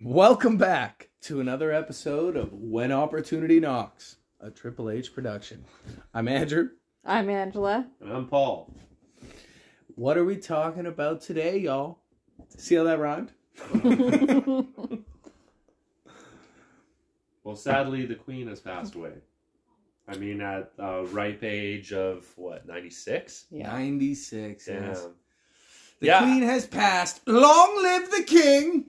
Welcome back to another episode of When Opportunity Knocks, a Triple H production. I'm Andrew. I'm Angela. And I'm Paul. What are we talking about today, y'all? See how that rhymed? Well, sadly, the Queen has passed away. I mean, at a ripe age of what, 96? Yeah. 96. Damn. yes. The Yeah. Queen has passed. Long live the King!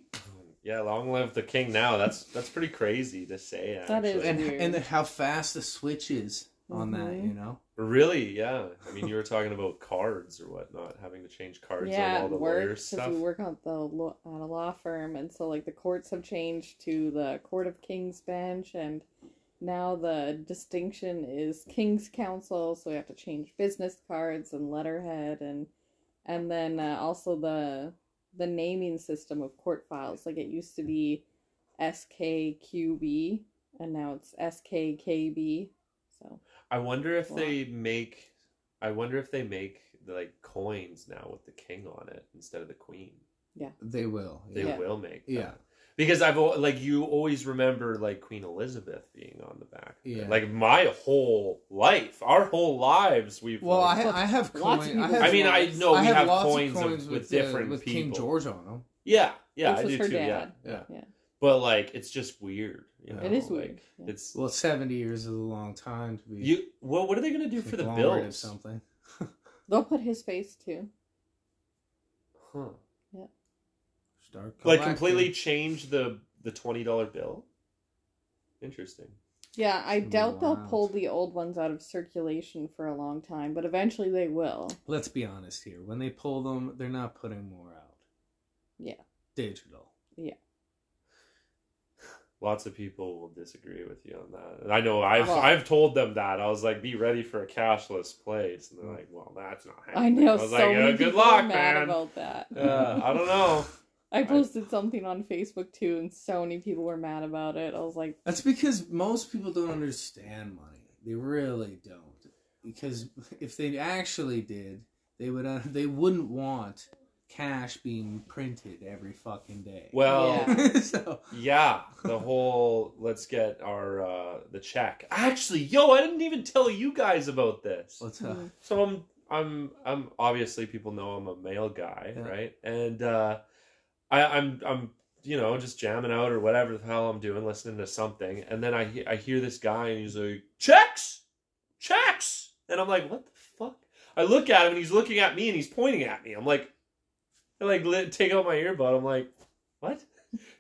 Yeah, long live the king now. That's that's pretty crazy to say, actually. That is- And, Weird. and the, how fast the switch is on that, Mhm. you know? Really, yeah. I mean, you were talking about cards or whatnot, having to change cards yeah, on all the lawyer works stuff. because we work at the law, at a law firm, and so like the courts have changed to the Court of King's Bench, and now the distinction is King's Counsel, so we have to change business cards and letterhead, and and then uh, also the the naming system of court files. Like it used to be SKQB, and now it's SKKB. So I wonder if Wow. they make. I wonder if they make the, like coins now with the king on it instead of the queen. Yeah. They will. They Yeah. will make. Yeah. Because I've al- like you always remember like Queen Elizabeth being on the back. of it. Yeah. Like my whole life, our whole lives, we've. Well, like- I, I have Lots of coins. I have, I mean, I know I we have, have, lots coins, of coins of, with, with different uh, with people. King George on them. Yeah, yeah, This I was do her too. Yeah, dad. Yeah. yeah, but like it's just weird. You know? It it is like, weird. Yeah. It's Well, 70 years is a long time to be you. Well, what are they gonna do for the conglomerate of bills? something. They'll put his face too. Huh. Yeah. Start Like completely change the the twenty dollar bill. Interesting. Yeah, I It's gonna doubt they'll pull the old ones out of circulation for a long time, but eventually they will. Let's be honest here. When they pull them, they're not putting more out. Yeah. Digital. Lots of people will disagree with you on that. And I know I've Well- I've told them that. I was like, be ready for a cashless place. And they're like, well, that's not happening. I happening. know was so like, many "Uh, good people luck, are mad man. about that. Uh, I don't know. I posted something on Facebook too, and so many people were mad about it. I was like, That's because most people don't understand money. They really don't. Because if they actually did, they would uh, they wouldn't want cash being printed every fucking day. Well, Yeah. so Yeah, the whole let's get our uh the check. Actually, yo, I didn't even tell you guys about this. let's uh, hmm, So I'm I'm I'm obviously people know I'm a mail guy, Yeah. right? And uh I I'm I'm you know, just jamming out or whatever the hell I'm doing, listening to something, and then I I hear this guy and he's like, "Checks, checks," and I'm like, "What the fuck?" I look at him and he's looking at me and he's pointing at me. I'm like, I like lit, take out my earbud. I'm like, "What?"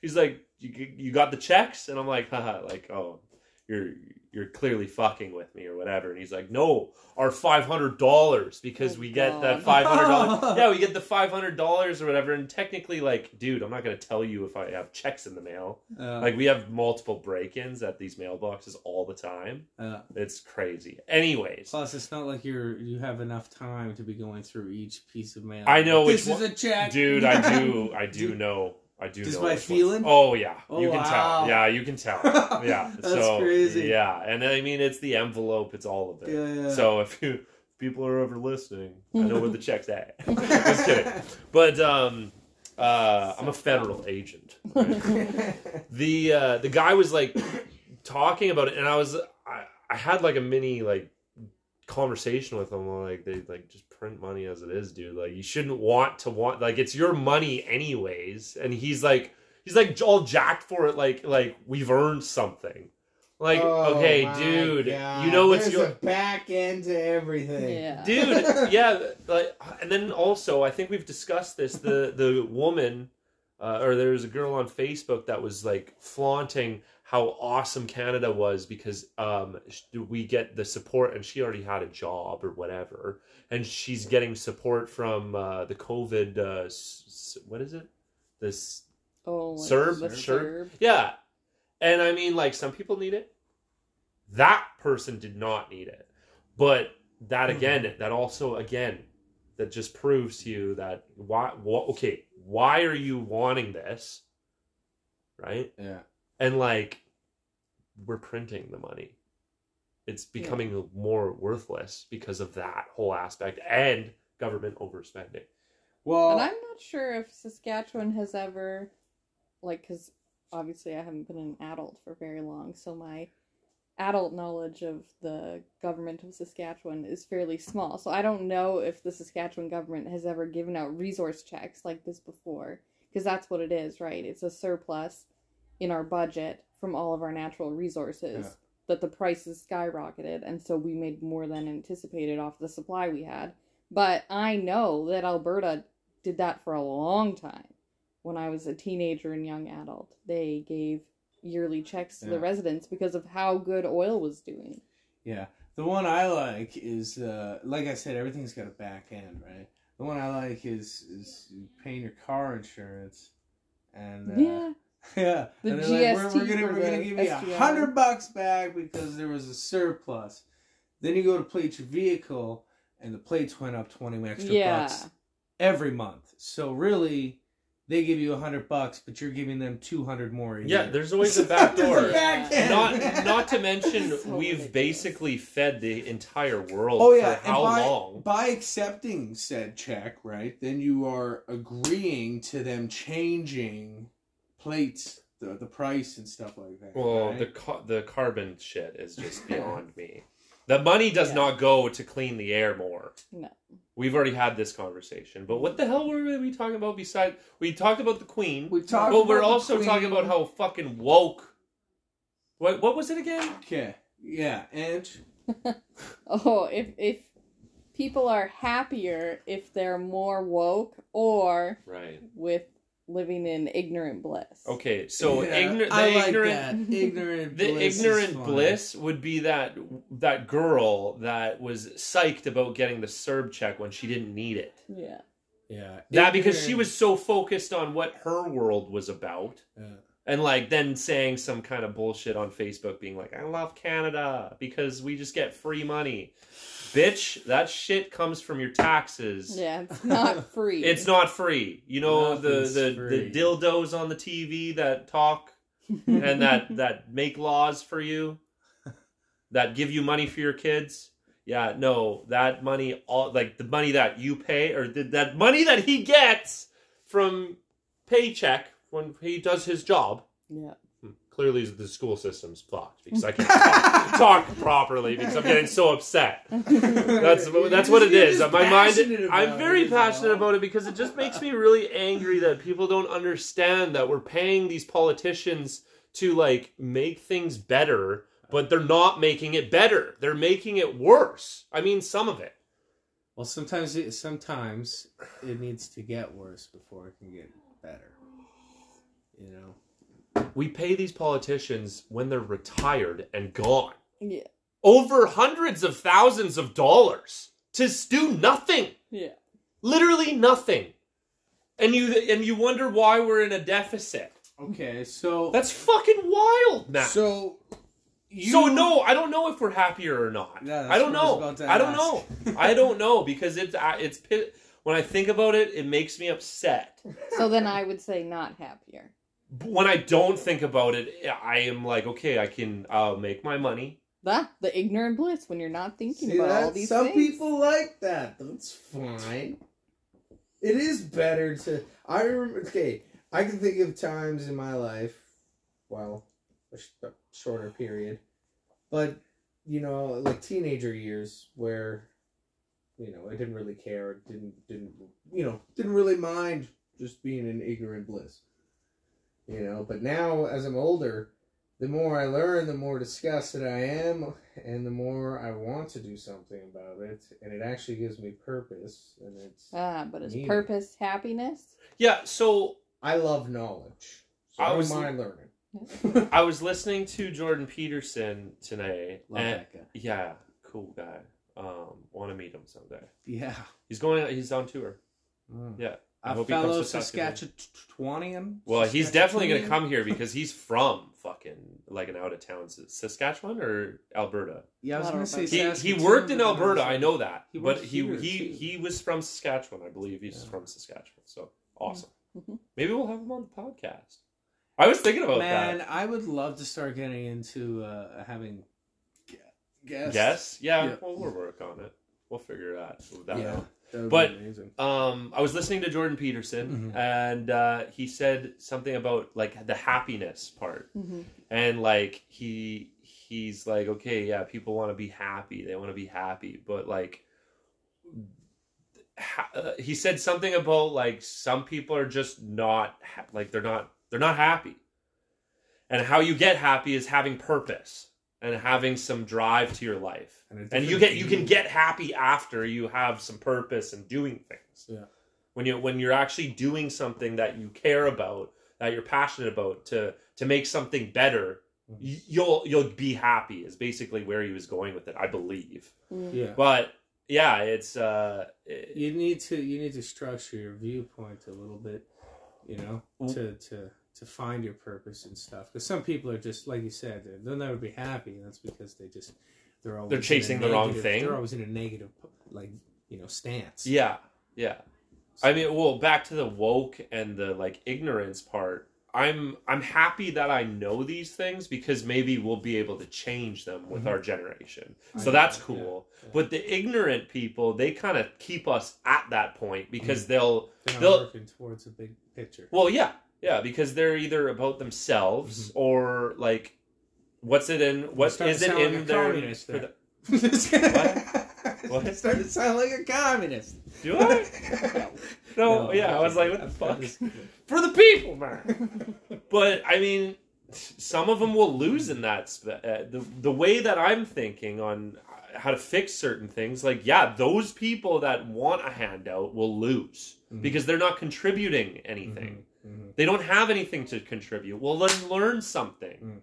He's like, "You you got the checks?" And I'm like, "Haha!" Like, oh, you're you're clearly fucking with me or whatever. And he's like, "No, our five hundred dollars because Oh, we get that five hundred dollars. yeah, we get the five hundred dollars or whatever. And technically, like, dude, I'm not gonna tell you if I have checks in the mail. uh, Like, we have multiple break-ins at these mailboxes all the time. uh, It's crazy. Anyways, plus, it's not like you're you have enough time to be going through each piece of mail. I know this which is a check, dude, I do, I do Dude, know. I do Just know by which one. feeling? Oh yeah, Oh, you can wow. tell. Yeah, you can tell. Yeah, That's so, crazy. Yeah, and I mean it's the envelope. It's all of it. Yeah, yeah. So if you if people are ever listening, I know where the check's at. Just kidding. But um, uh, I'm a federal agent. right? the uh, the guy was like talking about it, and I was I, I had like a mini like conversation with him. Like they like just print money as it is, dude. Like you shouldn't want to want like it's your money anyways. And he's like he's like all jacked for it. Like like we've earned something. Like Oh, okay, dude, God. you know it's There's your a back end to everything. yeah, dude yeah like and then also i think we've discussed this the the woman uh, or there was a girl on facebook that was like flaunting how awesome canada was because um we get the support and she already had a job or whatever and she's getting support from uh the covid uh s- s- what is it this oh, like CERB? the CERB? CERB. yeah and i mean like some people need it that person did not need it but that again that also again that just proves to you that why wha- okay why are you wanting this right Yeah. And like we're printing the money. It's becoming more worthless because of that whole aspect and government overspending. Well, And I'm not sure if Saskatchewan has ever, like, because obviously I haven't been an adult for very long, so my adult knowledge of the government of Saskatchewan is fairly small. So I don't know if the Saskatchewan government has ever given out resource checks like this before, because that's what it is, right? It's a surplus in our budget from all of our natural resources. Yeah. That the prices skyrocketed, and so we made more than anticipated off the supply we had. But I know that Alberta did that for a long time. When I was a teenager and young adult, they gave yearly checks to Yeah. the residents because of how good oil was doing. Yeah, the one I like is uh, like I said, everything's got a back end, right? The one I like is is paying your car insurance, and uh, yeah, yeah, The and they're like, we're, we're gonna we're gonna the give you a hundred bucks back because there was a surplus. Then you go to plate your vehicle, and the plates went up twenty extra yeah, bucks every month. So really, they give you a hundred bucks, but you're giving them two hundred more. A Yeah, year. there's always a back door. a back not not to mention So we've ridiculous. basically fed the entire world Oh yeah, for how by, long? by accepting said check, right? Then you are agreeing to them changing plates, the the price and stuff like that. Well, right? the ca- the carbon shit is just beyond me. The money does Yeah. not go to clean the air more. no, We've already had this conversation, but what the hell were we talking about? Besides, we talked about the Queen, we talked. but we're about the also talking about how fucking woke. What what was it again? Okay, yeah, and oh, if if people are happier if they're more woke or Right. with living in ignorant bliss. Okay, so Yeah, ignorant. The I like ignorant. that. Ignorant. The bliss ignorant bliss would be that that girl that was psyched about getting the CERB check when she didn't need it. Yeah. Yeah, That because she was so focused on what her world was about. Yeah. And like then saying some kind of bullshit on Facebook being like, I love Canada because we just get free money. Bitch, that shit comes from your taxes. Yeah, it's not free. It's not free. You know the, the free. the dildos on the TV that talk and that that make laws for you that give you money for your kids. Yeah, no, that money all like the money that you pay or the, that money that he gets from paycheck when he does his job. Yeah. Clearly, the school system's fucked because I can't talk, talk properly because I'm getting so upset. That's that's what it you're is. just My mind. I'm very it, is passionate all. about it because it just makes me really angry that people don't understand that we're paying these politicians to like make things better, but they're not making it better. They're making it worse. I mean, some of it. Well, sometimes it, sometimes it needs to get worse before it can get better. You know. We pay these politicians when they're retired and gone. Yeah. Over hundreds of thousands of dollars to do nothing. Yeah. literally nothing and you and you wonder why we're in a deficit Okay, so that's fucking wild man so, so no i don't know if we're happier or not Yeah, that's i don't what I was know about to i don't ask. know i don't know because it's it's when i think about it it makes me upset So then I would say not happier. But when i don't think about it i am like okay i can i'll make my money That the ignorant bliss when you're not thinking See about all these Some things. people like that. That's fine. It is better to. I remember. Okay, I can think of times in my life. Well, a, sh- a shorter period, but you know, like teenager years where, you know, I didn't really care. Didn't didn't you know? Didn't really mind just being in ignorant bliss. You know, but now as I'm older, the more I learn, the more disgusted I am, and the more I want to do something about it, and it actually gives me purpose, and it's. Ah, but is Meaning. purpose happiness? yeah so I love knowledge, so I I don't was- mind learning. i was listening to jordan peterson today Love and that guy. yeah cool guy um want to meet him someday Yeah. he's going he's on tour Mm. yeah I A hope he comes fellow to Saskatoon. Saskatchewanian. Well, he's definitely going to come here because he's from fucking like an out of town Saskatchewan or Alberta. Yeah, I was going to say know. He he worked in Alberta, I know that, He but he he too. he was from Saskatchewan, I believe. He's Yeah. from Saskatchewan, so awesome. Mhm. Maybe we'll have him on the podcast. I was thinking about Man, that. I would love to start getting into uh, having gu- guests. Yes, yeah, Yeah. Well, we'll work on it. We'll figure that, that Yeah. out. That would But- amazing. Um, I was listening to Jordan Peterson, Mhm. and uh, he said something about like the happiness part, hmm and like he he's like, okay, yeah, people want to be happy, they want to be happy, but like. Ha- uh, he said something about like some people are just not ha- like they're not they're not happy and how you get happy is having purpose and having some drive to your life a and you get you can get happy after you have some purpose and doing things Yeah. when you when you're actually doing something that you care about that you're passionate about to to make something better Mhm. you'll you'll be happy is basically where he was going with it i believe Yeah. but yeah it's uh it- you need to you need to structure your viewpoint a little bit you know Mm. to to to find your purpose and stuff because some people are just like you said they're- they'll never be happy and that's because they just they're always they're chasing the wrong thing. they're always in a negative like you know stance yeah yeah I mean, well, back to the woke and the like ignorance part. I'm I'm happy that I know these things because maybe we'll be able to change them with Mhm. our generation. So know, that's yeah, cool. yeah. But the ignorant people, they kind of keep us at that point because they'll they're not they'll working towards a big picture well, yeah, yeah, because they're either about themselves Mm-hmm. or like what's it in what starting is it sound like in a their communist for there. the- what? What? It started to sound like a communist. do I? No, yeah, I was like, what the fuck? got For the people, man. But I mean, some of them will lose in that. Sp- uh, the the way that I'm thinking on how to fix certain things, like yeah, those people that want a handout will lose Mhm. because they're not contributing anything. Mhm. They don't have anything to contribute. Well, then learn something. Mm.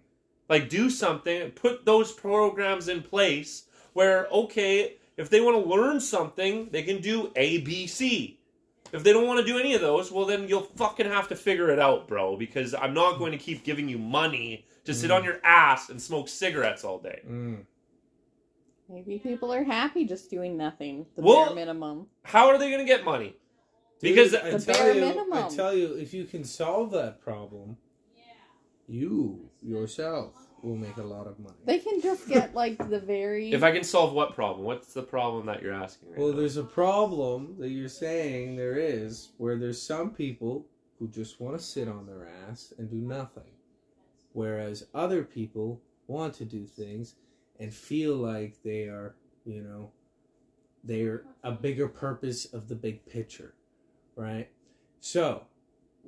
Like do something. Put those programs in place where okay, if they want to learn something, they can do A, B, C. If they don't want to do any of those, well then you'll fucking have to figure it out, bro. Because I'm not going to keep giving you money to sit Mm. on your ass and smoke cigarettes all day. Mm. Maybe people are happy just doing nothing. The Well- bare minimum. How are they going to get money? Dude, Because I The tell bare you, I tell you, if you can solve that problem, yeah. you yourself will make a lot of money. They can just get like the very. if I can solve what problem? What's the problem that you're asking? Right Well, now? there's a problem that you're saying there is where there's some people who just want to sit on their ass and do nothing, whereas other people want to do things and feel like they are, you know, they're a bigger purpose of the big picture, right? So,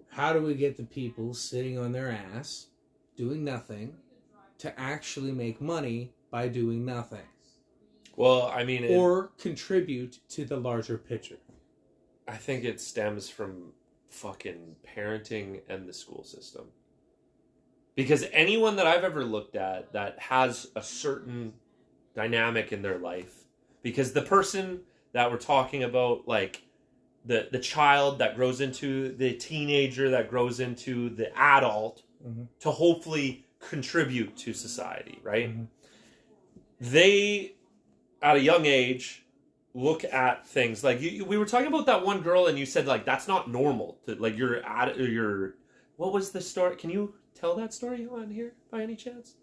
how do we get the people sitting on their ass doing nothing to actually make money by doing nothing? well, I mean, it, or contribute to the larger picture. I think it stems from fucking parenting and the school system. Because anyone that I've ever looked at that has a certain dynamic in their life, because the person that we're talking about, like the the child that grows into the teenager that grows into the adult Mhm. to hopefully contribute to society, right? Mhm. They at a young age look at things like you, we were talking about that one girl and you said like that's not normal to like your at your what was the story can you tell that story on here by any chance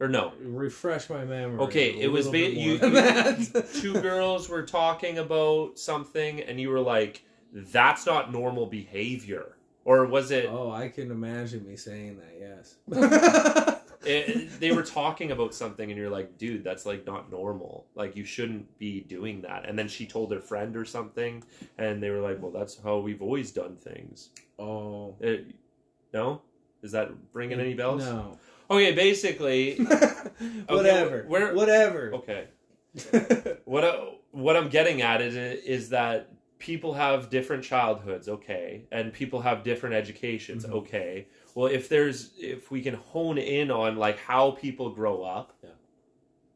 or no Refresh my memory. Okay, it was ba- you- that. two girls were talking about something and you were like that's not normal behavior or was it, Oh, I can imagine me saying that. Yes. it eh, they were talking about something and you're like dude that's like not normal like you shouldn't be doing that and then she told her friend or something and they were like well that's how we've always done things oh. It- no is that ringing any bells No. Okay basically Whatever. where- Whatever. okay what I, what I'm getting at is is that people have different childhoods, okay, and people have different educations, Mhm. okay. Well, if there's if we can hone in on like how people grow up, Yeah.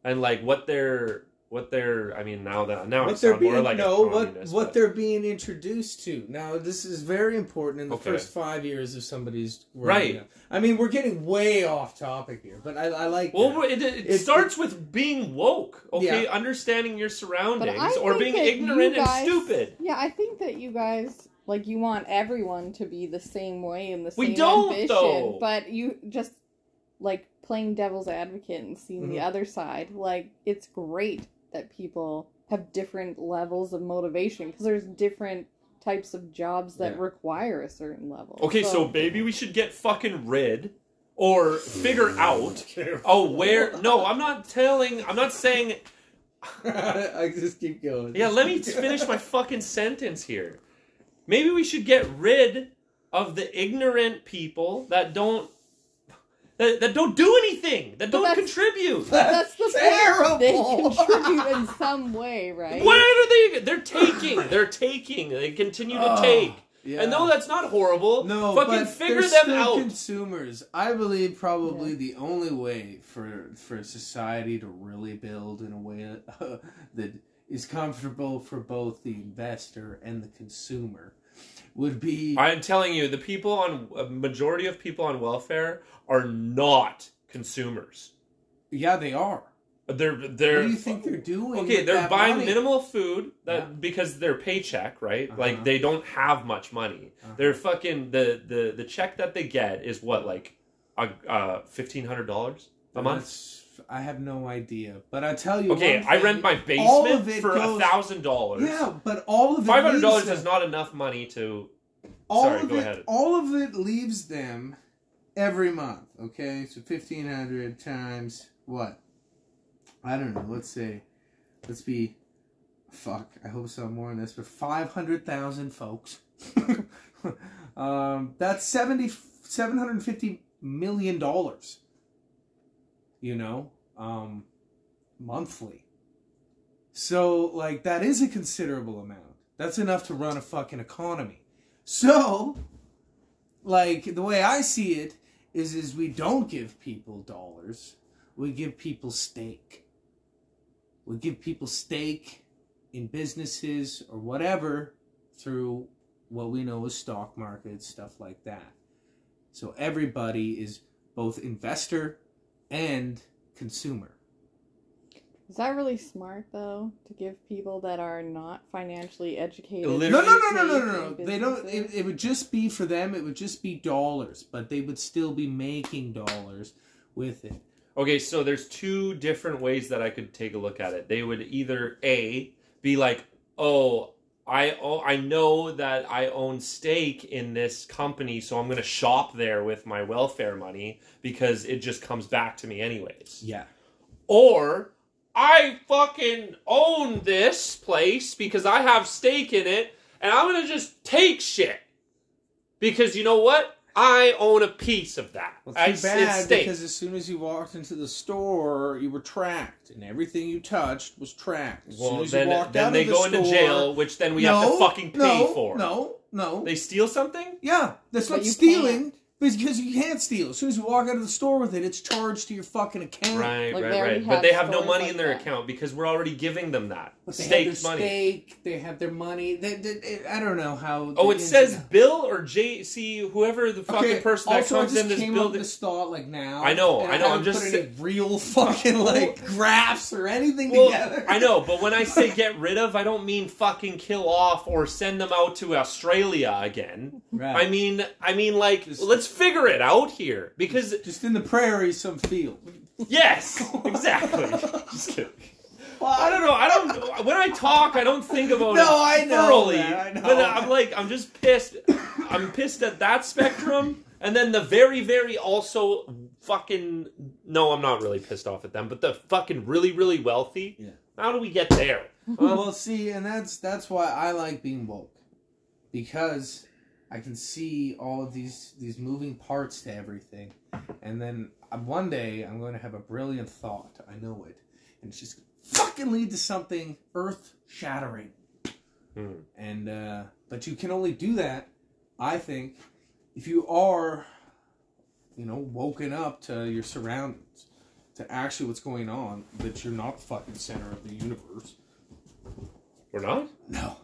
and like what they're what they're I mean now that now I what they're sound more being like no a what what but- they're being introduced to now this is very important in the Okay. first five years of somebody's Right. up. i mean we're getting way off topic here but i, I like well, that. it, it, It- starts with being woke, okay, Yeah. understanding your surroundings, or being ignorant you guys- and stupid. Yeah, I think that you guys Like you want everyone to be the same way and the We same don't, ambition, though. but you just like playing devil's advocate and seeing the Mhm. other side. Like it's great that people have different levels of motivation because there's different types of jobs that Yeah. require a certain level. Okay, so maybe we should get fucking rid or figure out. Oh, where? No, I'm not telling. I'm not saying. I just keep going. Yeah, let me finish my fucking sentence here. Maybe we should get rid of the ignorant people that don't that, that don't do anything, that But don't that's- contribute. that's the terrible. They contribute in some way, right? What are they? They're taking. They're taking. They continue to Oh, take. yeah. And no, that's not horrible. No, fucking but figure they're them still out. Consumers, I believe, probably the only way for for society to really build in a way that, that is comfortable for both the investor and the consumer would be. I'm telling you, the people on a majority of people on welfare are not consumers. yeah, they are. They're they're What do you think they're doing? okay. They're buying money? minimal food that Yeah. because their paycheck, right? Like Uh-huh. they don't have much money. Uh-huh. They're fucking the the the check that they get is what like a uh, fifteen hundred dollars a month. That's- I have no idea, but I tell you. Okay, I rent my basement for a thousand dollars. Yeah, but all of it. Five hundred dollars is not enough money to. all Sorry, of go it, ahead. All of it leaves them every month. Okay, so fifteen hundred times what? I don't know. Let's say, let's be, fuck. I hope so more than this, but five hundred thousand folks. um, that's seventy seven hundred fifty million dollars. You know, um, monthly. So like that is a considerable amount. That's enough to run a fucking economy. So, like the way I see it is, is we don't give people dollars. We give people stake. We give people stake in businesses or whatever through what we know as stock markets, stuff like that. So everybody is both investor and consumer. Is that really smart though to give people that are not financially educated? No, no, no, no, no, no, no. They don't. It, it would just be for them. It would just be dollars, but they would still be making dollars with it. Okay, so there's two different ways that I could take a look at it. They would either a be like, oh, I I know that I own stake in this company, so I'm going to shop there with my welfare money because it just comes back to me anyways. Yeah. Or I fucking own this place because I have stake in it, and I'm going to just take shit because you know what? I own a piece of that. Well, too it's bad stake. because as soon as you walked into the store, you were tracked, and everything you touched was tracked. As soon Well, as then, you walked then out they of the go into store- jail, which then we have to fucking pay no, for. No, no. They steal something? yeah, that's But not stealing. can't. Because you can't steal. As soon as you walk out of the store with it, it's charged to your fucking account. Right, Like, right, right. But they have no money like in their that. account because we're already giving them that But they staked have their money. stake. They have their money. They, they, I don't know how. Oh, it says Bill or JC, whoever the fucking Okay, person that comes I in this building. this thought like now. I know, I know, I'm haven't just put sa- any real fucking like graphs or anything Well, together. I know, but when I say get rid of, I don't mean fucking kill off or send them out to Australia again. Right. I mean, I mean, like, Just- let's figure it out here because just in the prairie, some field. yes, exactly. Just kidding. I don't know. I don't. When I talk, I don't think about No, it I know thoroughly. that, I know. But I'm like, I'm just pissed. I'm pissed at that spectrum, and then the very, very also fucking. No, I'm not really pissed off at them, but the fucking really, really wealthy. Yeah. How do we get there? well, see, and that's that's why I like being woke, because I can see all of these these moving parts to everything, and then uh, one day I'm going to have a brilliant thought. I know it, and it's just gonna fucking lead to something earth shattering. Hmm. And uh, but you can only do that, I think, if you are, you know, woken up to your surroundings, to actually what's going on. That you're not the fucking center of the universe. We're not. No,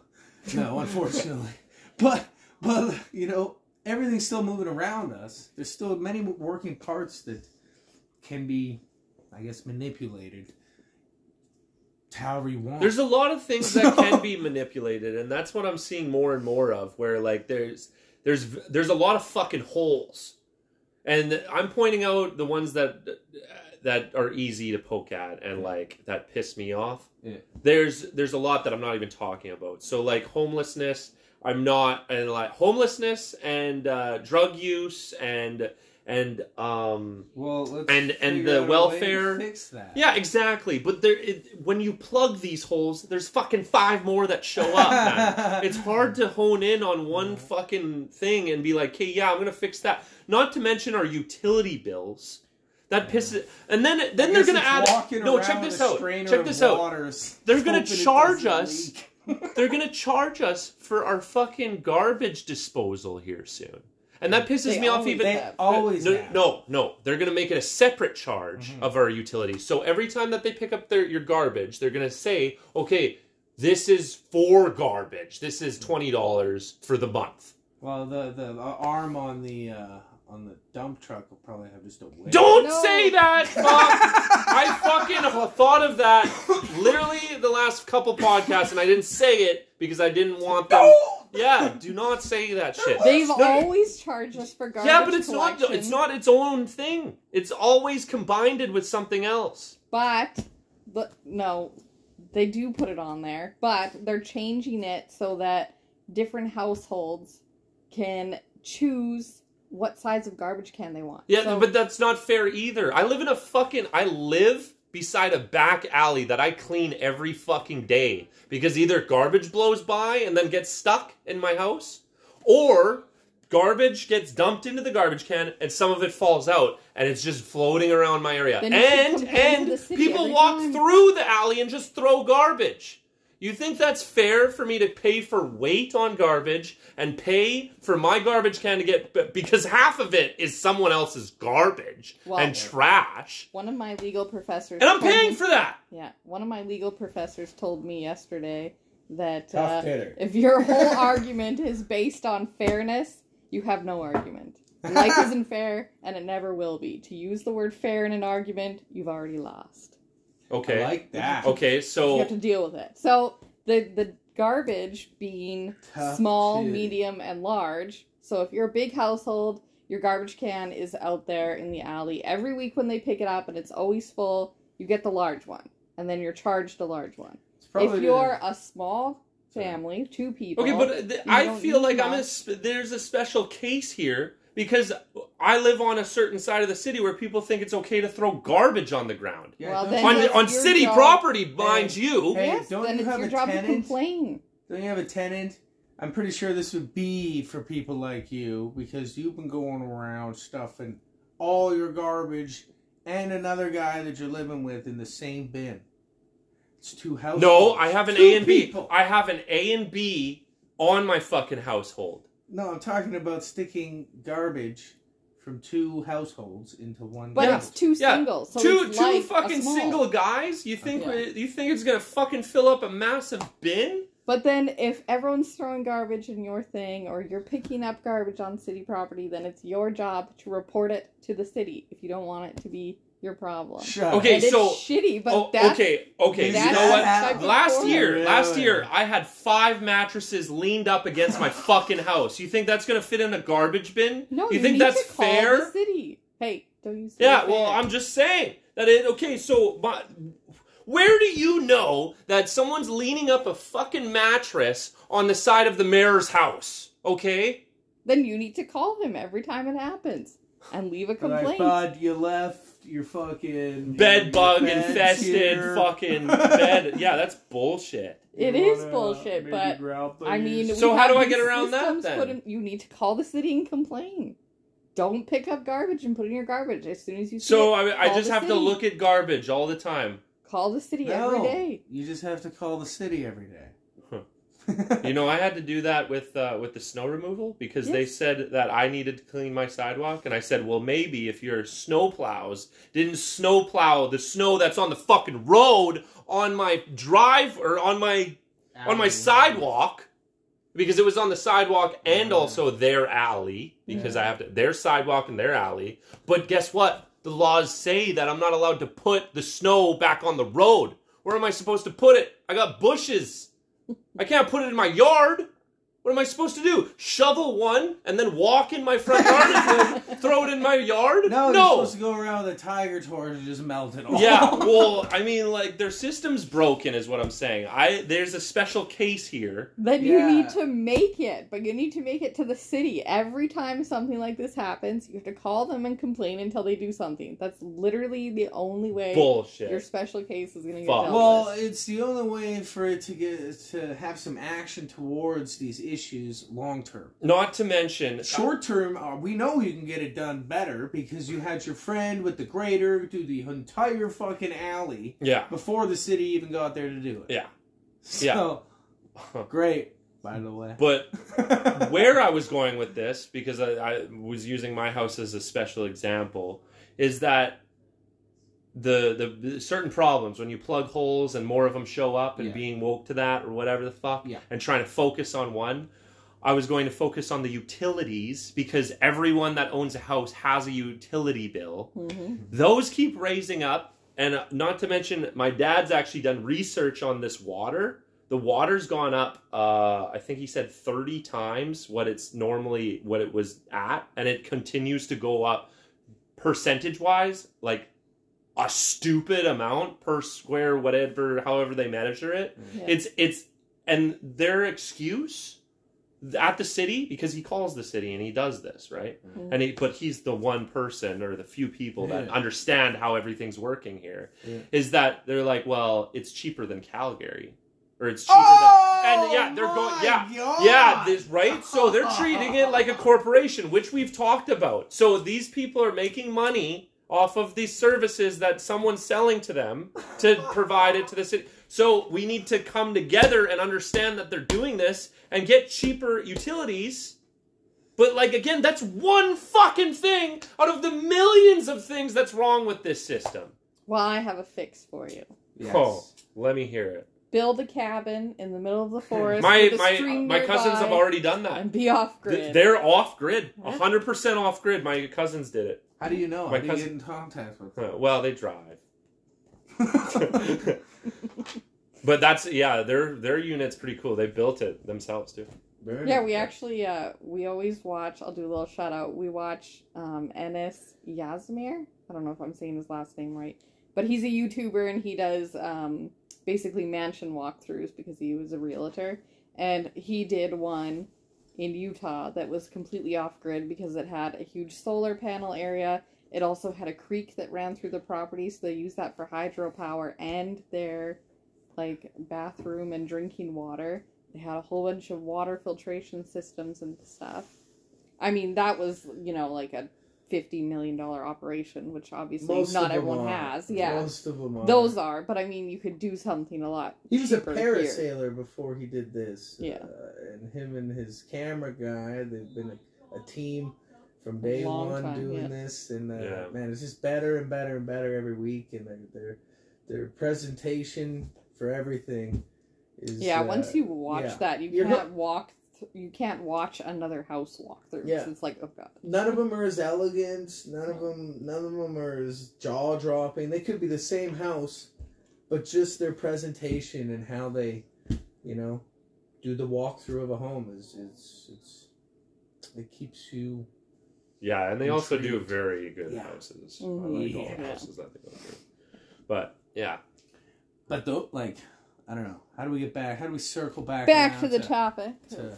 no, unfortunately. but but you know everything's still moving around us. There's still many working parts that can be, I guess, manipulated however you want. There's a lot of things that can be manipulated, and that's what I'm seeing more and more of. Where like there's there's there's a lot of fucking holes, and I'm pointing out the ones that that are easy to poke at and like that piss me off. Yeah. There's there's a lot that I'm not even talking about. So like homelessness, I'm not and like homelessness and uh, drug use and and um well, let's and- and the out a way to welfare- fix that. yeah exactly. But there it, when you plug these holes, there's fucking five more that show up. it's hard to hone in on one fucking thing and be like, "Hey, yeah, I'm gonna fix that." Not to mention our utility bills. That pisses. And then then they're gonna add. No, check this out. Check this out. They're gonna charge us. They're gonna charge us for our fucking garbage disposal here soon, and that pisses They me off. Even They always no, have. no, no, they're gonna make it a separate charge Mhm. of our utilities. So every time that they pick up their your garbage, they're gonna say, "Okay, this is for garbage. This is twenty dollars for the month." Well, the the arm on the uh, on the dump truck will probably have just a weight. Don't No. say that. Fuck. I fucking thought of that literally the last couple podcasts, and I didn't say it because I didn't want them. Yeah, do not say that shit. They've No, always charged us for garbage yeah, but it's not. It's not its own thing. It's always combined it with something else. But, but no, they do put it on there. But they're changing it so that different households can choose what size of garbage can they want. Yeah, So- but that's not fair either. I live in a fucking. I live beside a back alley that I clean every fucking day because either garbage blows by and then gets stuck in my house, or garbage gets dumped into the garbage can and some of it falls out and it's just floating around my area. Then you should And and people walk time. through the alley and just throw garbage. You think that's fair for me to pay for weight on garbage and pay for my garbage can to get because half of it is someone else's garbage Well- and trash, one of my legal professors. and I'm paying me- for that. Yeah, one of my legal professors told me yesterday that uh, if your whole argument is based on fairness, you have no argument. Life isn't fair, and it never will be. To use the word fair in an argument, you've already lost. Okay. I like that. okay, so You have to deal with it. So the the garbage being Tough small, shit. medium, and large. So if you're a big household, your garbage can is out there in the alley every week when they pick it up, and it's always full. You get the large one, and then you're charged a large one. If you're a small family, two people. okay, but uh, th- I feel need like I'm a sp- there's a special case here because I live on a certain side of the city where people think it's okay to throw garbage on the ground. Yeah, Well, On, on city job. property, mind you. Hey, yes, don't then you it's have your a job to tenant? complain. don't you have a tenant? I'm pretty sure this would be for people like you because you've been going around stuffing all your garbage and another guy that you're living with in the same bin. It's two houses. No, I have an Two A and B. people. I have an A and B on my fucking household. No, I'm talking about sticking garbage from two households into one. But Yeah. it's two Yeah. singles. So two it's two like fucking small. single guys. You think Okay. you think it's gonna fucking fill up a massive bin? But then if everyone's throwing garbage in your thing or you're picking up garbage on city property, then it's your job to report it to the city if you don't want it to be your problem. Shut Okay, and it's so- shitty, but oh, that's okay, okay. You know what? the type of Last corner. year, last year, I had five mattresses leaned up against my fucking house. You think that's gonna fit in a garbage bin? No, you you, think need that's to call fair? The city. Hey, don't you? Yeah, well, fair. I'm just saying that it. Okay, so my, where do you know that someone's leaning up a fucking mattress on the side of the mayor's house? Okay, Then you need to call him every time it happens and leave a Like, complaint. bud, you left your fucking bed bug beds infested here. fucking bed. Yeah, that's bullshit. It You is bullshit, but I mean. So how do I get around that, systems then? put in- you need to call the city and complain. Don't pick up garbage and put in your garbage as soon as you see So it. I, I just the have to look at garbage all the time. Call the city no, every day. You just have to call the city every day. You know, I had to do that with uh, with the snow removal because they said that I needed to clean my sidewalk, and I said, well, maybe if your snow plows didn't snow plow the snow that's on the fucking road on my drive or on my on my sidewalk because it was on the sidewalk and Yeah. also their alley because Yeah. I have to their sidewalk and their alley. But guess what? The laws say that I'm not allowed to put the snow back on the road. Where am I supposed to put it? I got bushes. I can't put it in my yard. What am I supposed to do? Shovel one and then walk in my front yard and then throw it in my yard? No, you're supposed to go around with a tiger torch and just melt it all. yeah, well, I mean, like their system's broken, is what I'm saying. I there's a special case here. Then you need to make it, but you need to make it to the city. Every time something like this happens, you have to call them and complain until they do something. That's literally the only way Bullshit. your special case is going to get Fuck. dealt Well, with. it's the only way for it to get to have some action towards these issues long term. Not to mention, Short term, uh, we know you can get it done better because you had your friend with the grader do the entire fucking alley yeah, before the city even got there to do it. yeah. So, great, by the way. But where I was going with this, because I, I was using my house as a special example, is that the, the certain problems when you plug holes and more of them show up and Yeah. being woke to that or whatever the fuck, Yeah. and trying to focus on one. I was going to focus on the utilities because everyone that owns a house has a utility bill. Mhm. Those keep raising up, and uh, not to mention, my dad's actually done research on this water. The water's gone up. Uh, I think he said thirty times what it's normally what it was at, and it continues to go up percentage wise, like a stupid amount per square, whatever, however they measure it. Yeah. It's it's and their excuse at the city because he calls the city and he does this right Mhm. and he but he's the one person or the few people that Yeah. understand how everything's working here is Yeah. that they're like well it's cheaper than calgary or it's cheaper Oh, than and yeah they're going yeah God. yeah this right so they're treating it like a corporation which we've talked about so these people are making money off of these services that someone's selling to them to provide it to the city so we need to come together and understand that they're doing this and get cheaper utilities but like again that's one fucking thing out of the millions of things that's wrong with this system Well, I have a fix for you. Yes. oh let me hear it Build a cabin in the middle of the forest. my with a my stream my cousins have already done that and be off grid. They're off grid, hundred percent off grid. My cousins did it. How do you know? My How do you get in contact with them? Uh, Well, they drive, but that's yeah. Their their unit's pretty cool. They built it themselves too. Very Yeah, we actually uh we always watch. I'll do a little shout out. We watch um Enes Yazmir. I don't know if I'm saying his last name right, but he's a YouTuber and he does um basically mansion walkthroughs because he was a realtor, and he did one in Utah that was completely off grid because it had a huge solar panel area. It also had a creek that ran through the property, so they used that for hydropower and their like bathroom and drinking water. They had a whole bunch of water filtration systems and stuff. I mean, that was, you know, like a fifty million dollar operation, which obviously Most not everyone are. has. Yeah. Most of them are. Those are, but I mean, you could do something a lot. He was a cheaper here. parasailer before he did this. Yeah. Uh, and him and his camera guy, they've been a, a team from day one time, doing yeah. this. And uh, Yeah. man, it's just better and better and better every week. And their their, their presentation for everything is. Yeah, uh, once you watch yeah. that, you You're can't walk. Th- you can't watch another house walkthrough. Yeah. It's like, oh god. None of them are as elegant. None of them. None of them are as jaw dropping. They could be the same house, but just their presentation and how they, you know, do the walkthrough of a home is it's it's it keeps you. Yeah, and they also do very good Yeah. houses. Mhm. I like all the Yeah. houses that they go through. But yeah, But though, like, I don't know. How do we get back? How do we circle back? Back to the topic. to-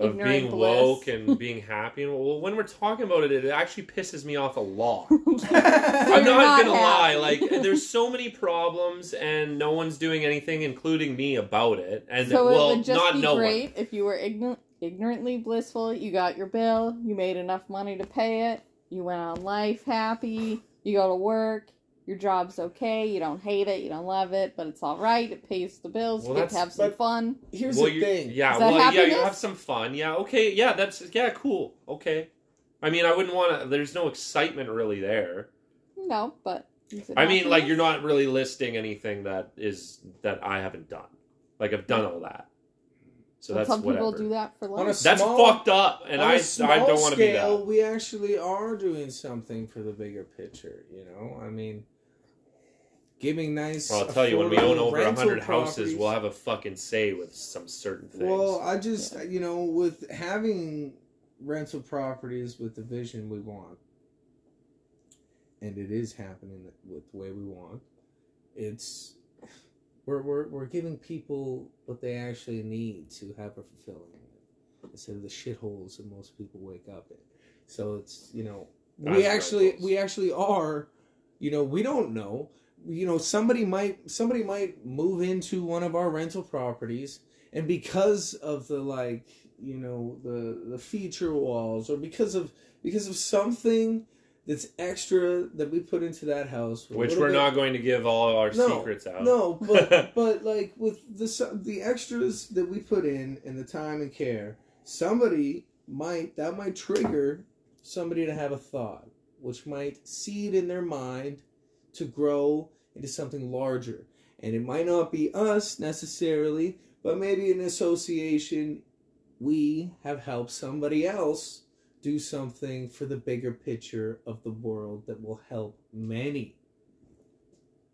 of being bliss. woke and being happy. And well, when we're talking about it, it actually pisses me off a lot. I'm not, not gonna lie. Like, there's so many problems, and no one's doing anything, including me, about it. And So well, it would just not be no great if you were igno- ignorantly blissful. You got your bill, you made enough money to pay it, you went on life happy, you go to work, your job's okay, you don't hate it, you don't love it, but it's all right. It pays the bills. Well, you get to have some but- fun. Here's well, the you- thing. Yeah, Is that well, yeah, you have some fun. Yeah, okay, yeah, that's yeah, cool. Okay. I mean, I wouldn't want to. There's no excitement really there. No, but I mean, like you're not really listing anything that is that I haven't done. Like I've done all that. So that's some whatever. people do that for On a life. That's fucked up, and I a I I small don't want to be scale, that. We actually are doing something for the bigger picture. You know, I mean, giving nice. Well, I'll tell you, when we own over a hundred houses, we'll have a fucking say with some certain things. Well, I just you know with having rental properties with the vision we want, and it is happening with the way we want. It's we're we're we're giving people what they actually need to have a fulfilling life instead of the shitholes that most people wake up in. So it's you know we That's actually we actually are you know we don't know you know somebody might somebody might move into one of our rental properties and because of the like you know the the feature walls or because of because of something that's extra that we put into that house which we're bit- not going to give all our No, secrets out. no but but like with the the extras that we put in and the time and care somebody might that might trigger somebody to have a thought which might seed in their mind to grow into something larger and it might not be us necessarily but maybe an association we have helped somebody else do something for the bigger picture of the world that will help many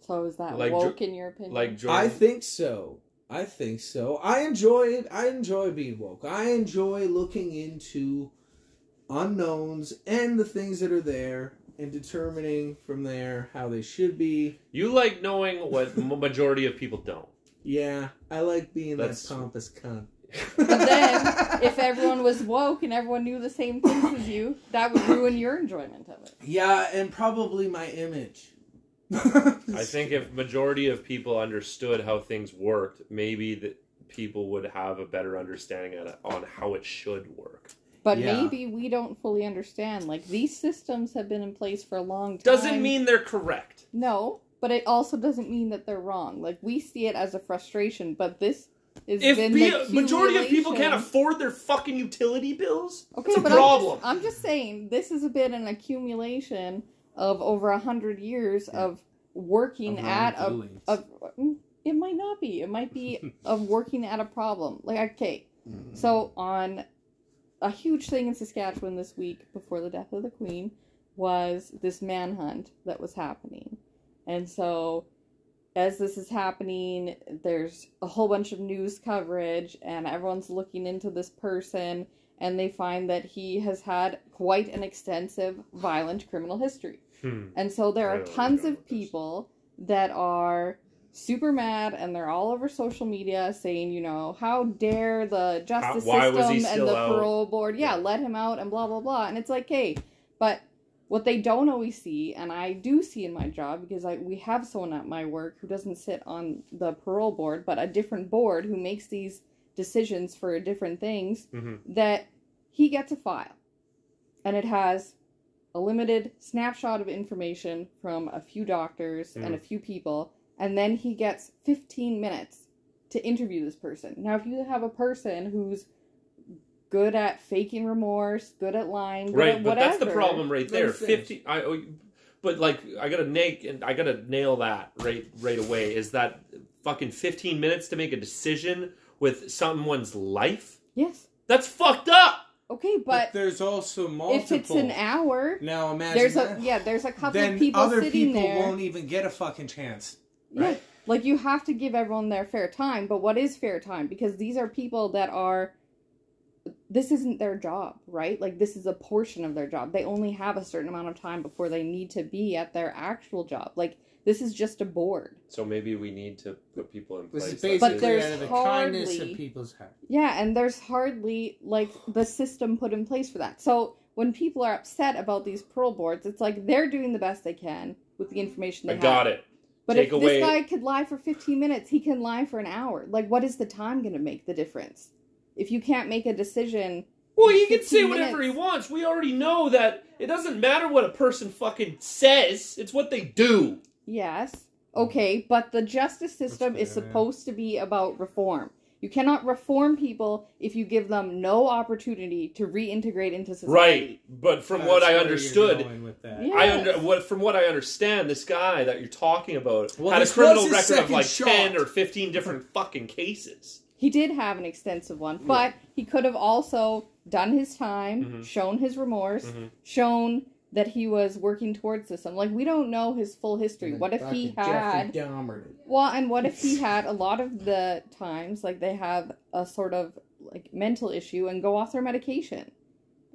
So is that Like woke Jo- in your opinion? like Jordan, I think so. I think so. I enjoy it. I enjoy being woke. I enjoy looking into unknowns and the things that are there and determining from there how they should be. you like knowing what m- majority of people don't. Yeah, I like being That's- that pompous cunt. But then, if everyone was woke and everyone knew the same things as you, that would ruin your enjoyment of it. yeah, and probably my image. I think if majority of people understood how things worked, maybe that people would have a better understanding on, on how it should work. But Yeah. maybe we don't fully understand. Like these systems have been in place for a long time. Doesn't mean they're correct. no, but it also doesn't mean that they're wrong. Like we see it as a frustration, but this is If been be- the majority of people can't afford their fucking utility bills, Okay, it's a but problem. I'm just, I'm just saying this has been an accumulation of over a hundred years Yeah. of working Of at a wrongdoings. of mm, it might not be. It might be of working at a problem. Like okay, Mhm. so on a huge thing in Saskatchewan this week before the death of the Queen was this manhunt that was happening. And so as this is happening, there's a whole bunch of news coverage and everyone's looking into this person and they find that he has had quite an extensive violent criminal history. Hmm. And so there are know where you're tons of with this. people that are super mad and they're all over social media saying, you know, how dare the justice he system and the out? parole board, yeah, Yeah. let him out and blah blah blah. And it's like, hey, but what they don't always see, and I do see in my job because I we have someone at my work who doesn't sit on the parole board, but a different board who makes these decisions for different things Mhm. that he gets a file. And it has a limited snapshot of information from a few doctors and a few people and then he gets 15 minutes to interview this person. Now if you have a person who's good at faking remorse good at lying good Right, at but that's the problem right there. Let me finish. Fifty. I. oh, But like, I gotta nail and I gotta nail that right right away. Is that fucking fifteen minutes to make a decision with someone's life? yes That's fucked up. okay But, but there's also multiple. if it's an hour now imagine there's a yeah there's a couple then of people other sitting people there won't even get a fucking chance. Yeah. Right? Like you have to give everyone their fair time, but what is fair time? Because these are people that are this isn't their job, right? Like this is a portion of their job. They only have a certain amount of time before they need to be at their actual job. Like this is just a board. So maybe we need to put people in This place. is basically But there's out of the kindness hardly- of people's heart. Yeah, and there's hardly like the system put in place for that. So when people are upset about these parole boards, it's like they're doing the best they can with the information they I have. got it. But Take if away- this guy could lie for 15 minutes, he can lie for an hour. Like, what is the time going to make the difference? If you can't make a decision, Well, he can say 15 whatever minutes. he wants. We already know that it doesn't matter what a person fucking says. It's what they do. yes, okay, but the justice system is fair, yeah. supposed to be about reform. You cannot reform people if you give them no opportunity to reintegrate into society. Right. But from what I understood, going with that. Yeah. I under what from what I understand, this guy that you're talking about Well, had a criminal record of like shot. ten or fifteen different fucking cases. He did have an extensive one, but he could have also done his time, Mhm. shown his remorse, Mhm. shown that he was working towards this. I'm like, we don't know his full history. What if he fucking had Jeffrey Dahmer it. well, and what if he had a lot of the times like they have a sort of like mental issue and go off their medication.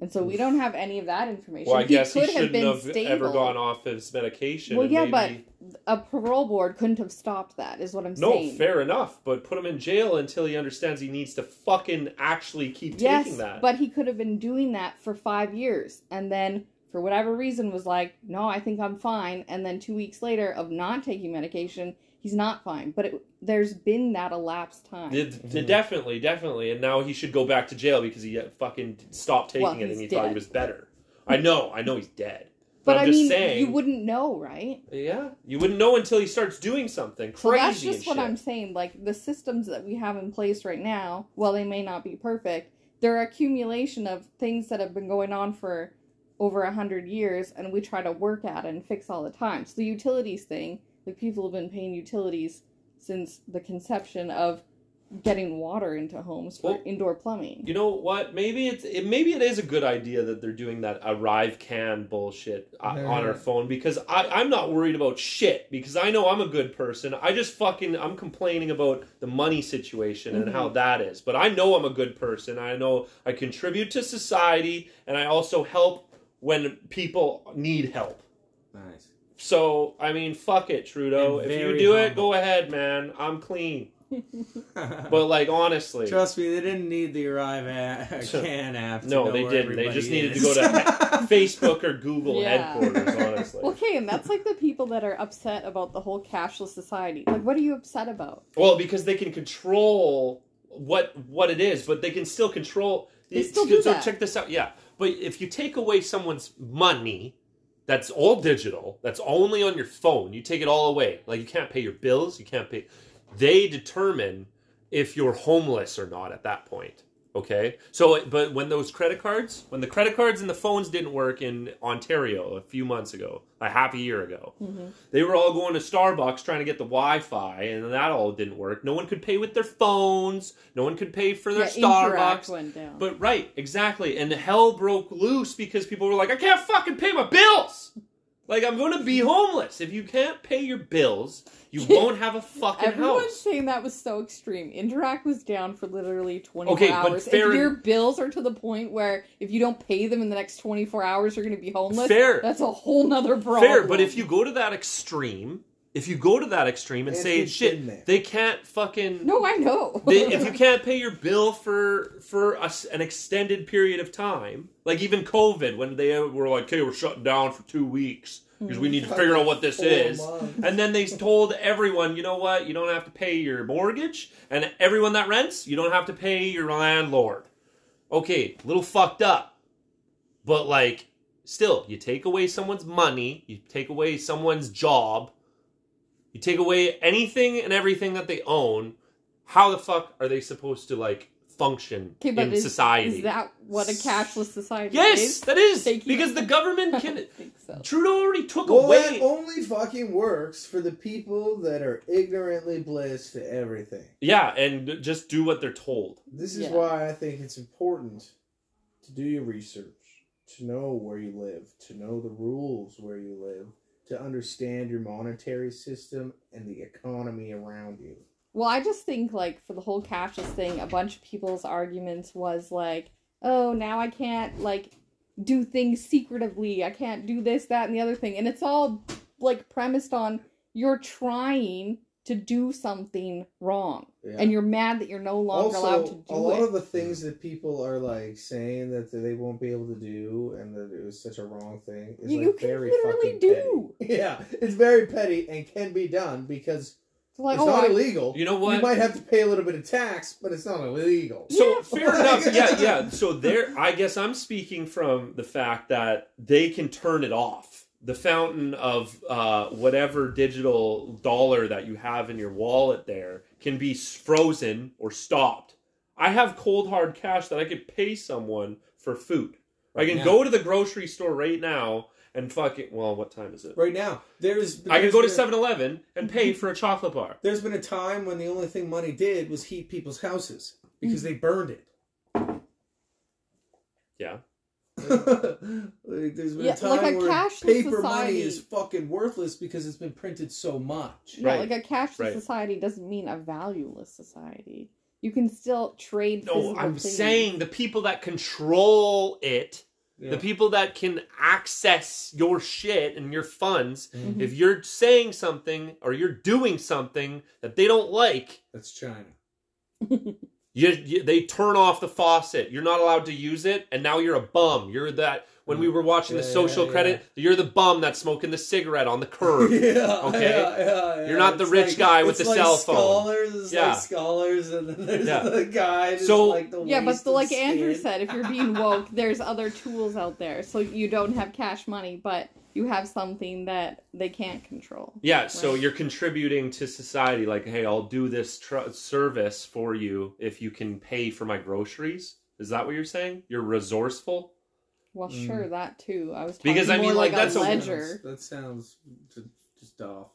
And so we don't have any of that information. Well, I guess he could have shouldn't been have stable. ever gone off his medication. Well, and yeah, maybe... a parole board couldn't have stopped that. Is what I'm No, saying. No, fair enough, but put him in jail until he understands he needs to fucking actually keep yes, taking that. but he could have been doing that for five years, and then for whatever reason was like, no, I think I'm fine. And then two weeks later of not taking medication, he's not fine. But it, there's been that elapsed time. It- it definitely, definitely, and now he should go back to jail because he uh, fucking stopped taking Well, it and he's he thought he was better. I know, I know he's dead. But I'm I just mean, saying, you wouldn't know, right? yeah, you wouldn't know until he starts doing something crazy. So that's just what shit. I'm saying. Like the systems that we have in place right now, while they may not be perfect, they're accumulation of things that have been going on for over a hundred years, and we try to work at and fix all the time. So the utilities thing, like people have been paying utilities since the conception of getting water into homes for Well, indoor plumbing. You know what? Maybe it's it, maybe it is a good idea that they're doing that ArriveCAN bullshit uh, on our phone because I, I'm not worried about shit because I know I'm a good person. I just fucking I'm complaining about the money situation and Mhm. how that is. But I know I'm a good person. I know I contribute to society and I also help when people need help. Nice. So I mean, fuck it, Trudeau. And If you very do it, go ahead, man. I'm clean. But like honestly, Trust me, they didn't need the Arrive a- Can app. To No, they didn't. They just everybody needed to go to Facebook or Google Yeah. headquarters. Honestly, Okay, and that's like the people that are upset about the whole cashless society. Like, what are you upset about? well, because they can control what what it is, but they can still control. They still do so that. check this out. Yeah, but if you take away someone's money, that's all digital. That's only on your phone. You take it all away. Like you can't pay your bills. You can't pay. They determine if you're homeless or not at that point. Okay. So, but when those credit cards, when the credit cards and the phones didn't work in Ontario a few months ago, a half a year ago, they were all going to Starbucks trying to get the Wi-Fi, and that all didn't work. No one could pay with their phones. No one could pay for their yeah, Starbucks. But right, exactly. And the hell broke loose because people were like, I can't fucking pay my bills. Like I'm going to be homeless. If you can't pay your bills, you won't have a fucking Everyone's house. saying that was so extreme. Interac was down for literally 24 Okay, but hours. fair- if your bills are to the point where if you don't pay them in the next 24 hours, you're going to be homeless, Fair. that's a whole nother problem. Fair, but if you go to that extreme, if you go to that extreme and say Anthony's shit, there. they can't fucking No, I know. they, if you can't pay your bill for for a s an extended period of time, like even COVID, when they were like, "Okay, we're shutting down for two weeks because we need to hmm. figure out what this Four is," months. and then they told everyone, "You know what? You don't have to pay your mortgage, and everyone that rents, you don't have to pay your landlord." Okay, a little fucked up, but like, still, you take away someone's money, you take away someone's job, you take away anything and everything that they own. How the fuck are they supposed to like function okay, in is, society? is that what a cashless society is? yes, is? that is Taking- because the government I can. don't think so. Trudeau already took Well, away. that only fucking works for the people that are ignorantly bliss to everything. Yeah, and just do what they're told. This is Yeah. why I think it's important to do your research, to know where you live, to know the rules where you live, to understand your monetary system and the economy around you. Well, I just think like for the whole cashless thing, a bunch of people's arguments was like, "Oh, now I can't like do things secretively. I can't do this, that, and the other thing." And it's all like premised on you're trying to do something wrong, Yeah. and you're mad that you're no longer allowed to also, do a lot it. of the things that people are like saying that they won't be able to do and that it was such a wrong thing is you, like you can very literally fucking do. petty. Yeah, it's very petty and can be done because It's like, it's oh, not I- illegal. You know what? You might have to pay a little bit of tax, but it's not illegal. So Yeah. fair enough. Yeah, yeah. So there, I guess I'm speaking from the fact that they can turn it off. The fountain of uh, whatever digital dollar that you have in your wallet there can be frozen or stopped. I have cold hard cash that I could pay someone for food. I can now. go to the grocery store right now and fucking. Well, what time is it? Right now, there's I can go to been a- 7 Eleven and pay for a chocolate bar. There's been a time when the only thing money did was heat people's houses because they burned it. Yeah. like there's been Yeah, a time like a where cashless paper money society- is fucking worthless because it's been printed so much. Yeah, Right. like a cashless Right. society doesn't mean a valueless society. You can still trade. No, I'm things. saying the people that control it, Yeah. the people that can access your shit and your funds, Mhm. if you're saying something or you're doing something that they don't like, That's China. you, you they turn off the faucet. You're not allowed to use it, and now you're a bum. You're that when we were watching the Yeah, social yeah, credit, you're the bum that's smoking the cigarette on the curb. yeah, okay? yeah, yeah, yeah. You're not the It's rich like- guy with it's the like cell phone. Scholars, it's Yeah. like scholars, and then there's Yeah. the guy. Just So- like the Yeah, but the, like Andrew said, if you're being woke, there's other tools out there. So you don't have cash money, but you have something that they can't control. Yeah, so you're contributing to society. Like, hey, I'll do this tr- service for you if you can pay for my groceries. Is that what you're saying? You're resourceful. Well, Mm. sure, that too. I was talking Because, I more mean, like, like, that's a a- ledger. That sounds ju- just off.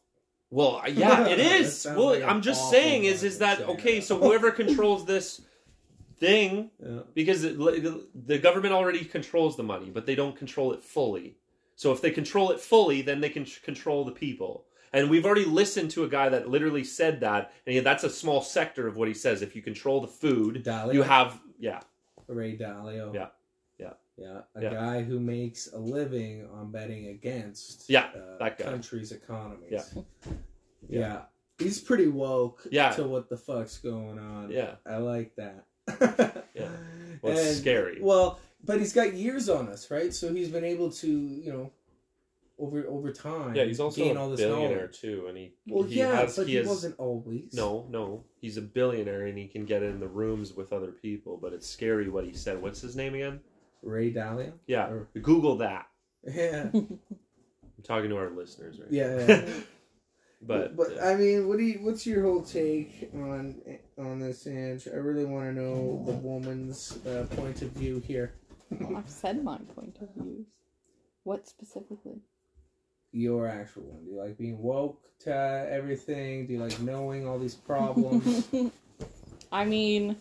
Well, yeah, it That is. sounds well, like I'm just saying is is that saying. okay? So whoever controls this thing, Yeah. because it, the government already controls the money, but they don't control it fully. So if they control it fully, then they can control the people. And we've already listened to a guy that literally said that, and yeah, that's a small sector of what he says. If you control the food, Dalio, you have yeah, Ray Dalio. Yeah. Yeah. Yeah, a Yeah. guy who makes a living on betting against Yeah, uh, that guy. countries' economies. Yeah. yeah, he's pretty woke. Yeah. to what the fuck's going on. yeah. I like that. Yeah. Well, it's And- scary. Well, but he's got years on us, right? So he's been able to, you know, over over time. Yeah, he's also gain a all this billionaire knowledge. too, and he Well, he yeah, has, but he he, has, wasn't always. No, no, he's a billionaire and he can get in the rooms with other people. But it's scary what he said. What's his name again? Ray Dalio. Yeah, Or- Google that. Yeah, I'm talking to our listeners right yeah. now. yeah. but but uh, I mean, what do you? What's your whole take on on this, Ange? I really want to know the woman's uh, point of view here. Well, I've said my point of views. What specifically? Your actual one. Do you like being woke to everything? Do you like knowing all these problems? I mean,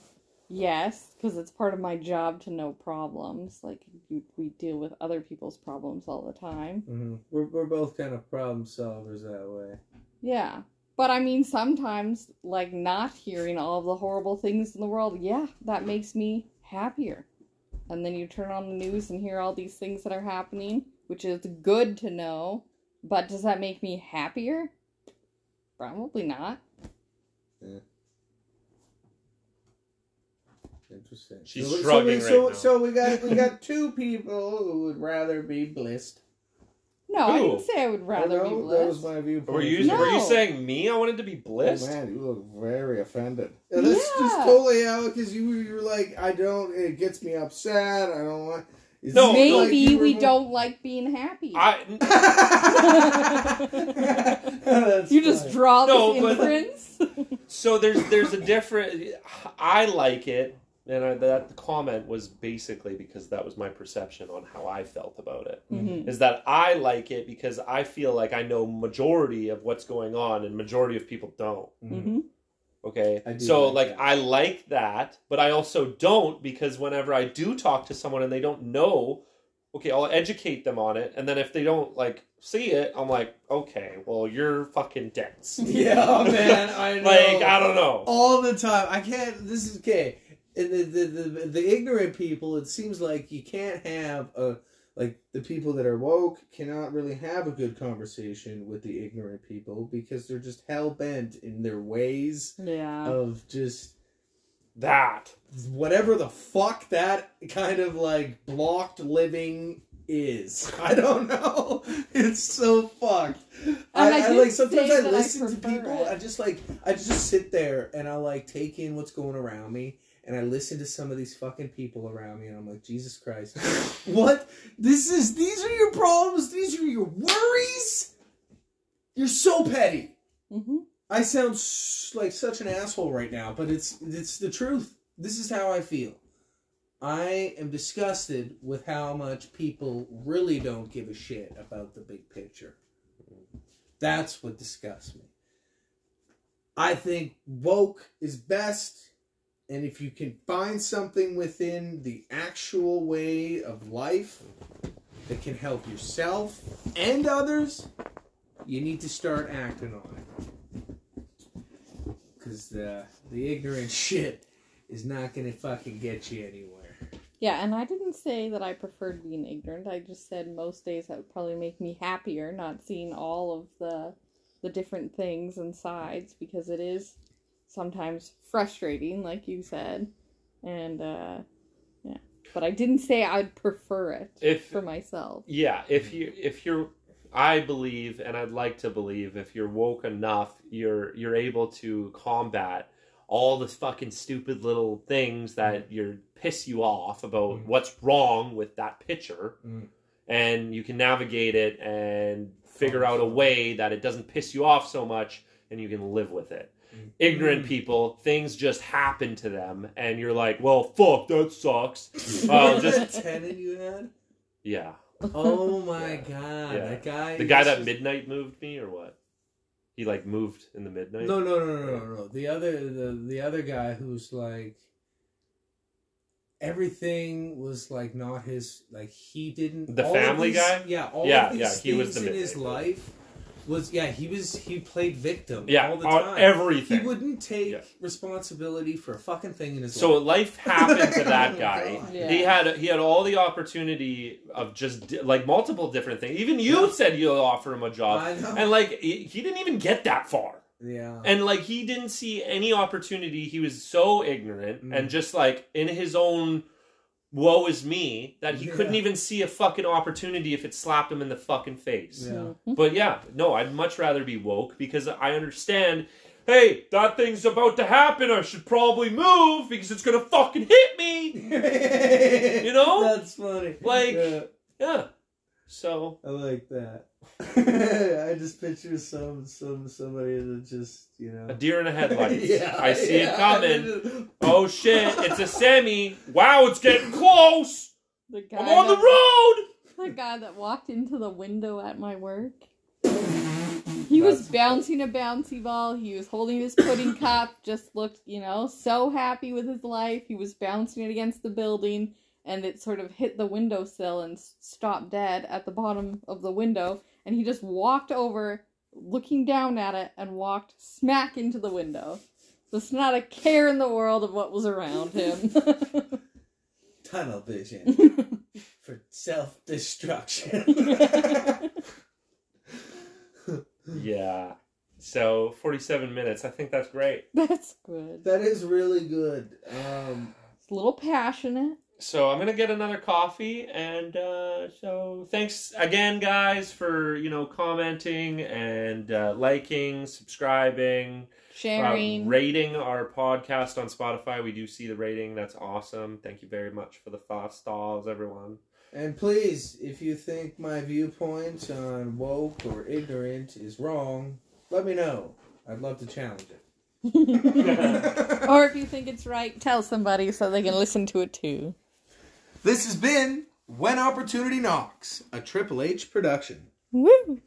yes, because it's part of my job to know problems. Like you, we deal with other people's problems all the time. hmm We're we're both kind of problem solvers that way. Yeah. But I mean, sometimes, like, not hearing all of the horrible things in the world, yeah, that makes me happier. And then you turn on the news and hear all these things that are happening, which is good to know. But does that make me happier? Probably not. Interesting. She's so, shrugging so, we, right so, now. so we got we got two people who would rather be blissed. No, I Who? didn't say I would rather be no, That was my viewpoint. were you No. were you saying me? I wanted to be blissed. Oh man, you look very offended. And that's just totally out because you you were like, I don't. It gets me upset. I don't want. It No, seemed like Maybe you were we more- don't like being happy. I That's you just funny. draw No, this but- inference. so there's there's a different. I like it, and I, that comment was basically because that was my perception on how I felt about it. Mhm. Is that I like it because I feel like I know majority of what's going on, and majority of people don't. Mhm. Okay, I do so like like. I like that, but I also don't because whenever I do talk to someone and they don't know, okay, I'll educate them on it, and then if they don't like see it, I'm like, okay, well you're fucking dense. Yeah, man. I know. like I don't know. all the time. I can't. This is okay. And The, the the the ignorant people. It seems like you can't have a like the people that are woke cannot really have a good conversation with the ignorant people because they're just hell bent in their ways Yeah. of just That whatever the fuck that kind of like blocked living is. I don't know. It's so fucked. I, I I, like sometimes I that I listen to people. it. I just like I just sit there and I like take in what's going around me. And I listen to some of these fucking people around me, and I'm like, Jesus Christ, what? This is these are your problems. These are your worries. You're so petty. hmm I sound like such an asshole right now, but it's it's the truth. This is how I feel. I am disgusted with how much people really don't give a shit about the big picture. That's what disgusts me. I think woke is best And if you can find something within the actual way of life that can help yourself and others, you need to start acting on it. Because the, the ignorant shit is not going to fucking get you anywhere. Yeah, and I didn't say that I preferred being ignorant. I just said most days that would probably make me happier not seeing all of the the different things and sides because it is sometimes frustrating, like you said. And uh yeah. But I didn't say I'd prefer it If for myself. yeah, if you if you're I believe and I'd like to believe if you're woke enough, you're you're able to combat all the fucking stupid little things that you're piss you off about Mhm. what's wrong with that picture Mm. and you can navigate it and figure out a way that it doesn't piss you off so much and you can live with it. Ignorant Mm. people, things just happen to them and you're like, "Well, fuck, that sucks." Was just- tenant you had? Yeah. Oh my Yeah. god, Yeah. that guy. The guy that just- midnight moved me or what? He like moved in the midnight? No, no, no, no, no, no. The other, the the other guy who's like, everything was like not his. Like he didn't. The Family these- Guy? Yeah, all Yeah, yeah, he was the in his life was yeah. He was he played victim. Yeah, all the on time. everything. He wouldn't take Yeah. responsibility for a fucking thing in his life. So life. life happened to Oh that guy. Yeah. He had he had all the opportunity of just di- like multiple different things. Even you Yeah. said you'll offer him a job, I know. and like he, he didn't even get that far. yeah. And like he didn't see any opportunity. He was so ignorant Mm. and just like in his own woe is me that he Yeah. couldn't even see a fucking opportunity if it slapped him in the fucking face. Yeah. Mm-hmm. But yeah, no, I'd much rather be woke because I understand. Hey, that thing's about to happen. I should probably move because it's gonna fucking hit me. you know? That's funny. Like- Yeah. Yeah. So I like that. I just picture some some somebody that just you know a deer in a headlights. Yeah, I see yeah. it coming. Oh shit! It's a semi. Wow, it's getting close. The guy I'm on the road. The guy that walked into the window at my work. He was bouncing a bouncy ball. He was holding his pudding cup. Just looked, you know, so happy with his life. He was bouncing it against the building, and it sort of hit the windowsill and stopped dead at the bottom of the window. And he just walked over, looking down at it, and walked smack into the window. Just not a care in the world of what was around him. tunnel vision for self destruction. Yeah. So 47 minutes. I think that's great. That's good. that is really good. Um, It's a little passionate. So I'm gonna get another coffee, and uh, so thanks again, guys, for you know commenting and uh, liking, subscribing, uh, Sharing. rating our podcast on Spotify. We do see the rating. That's awesome. Thank you very much for the five stars, everyone. and please, if you think my viewpoint on woke or ignorant is wrong, let me know. I'd love to challenge it. or if you think it's right, tell somebody so they can listen to it too. This has been When Opportunity Knocks, a Triple H production. Woo!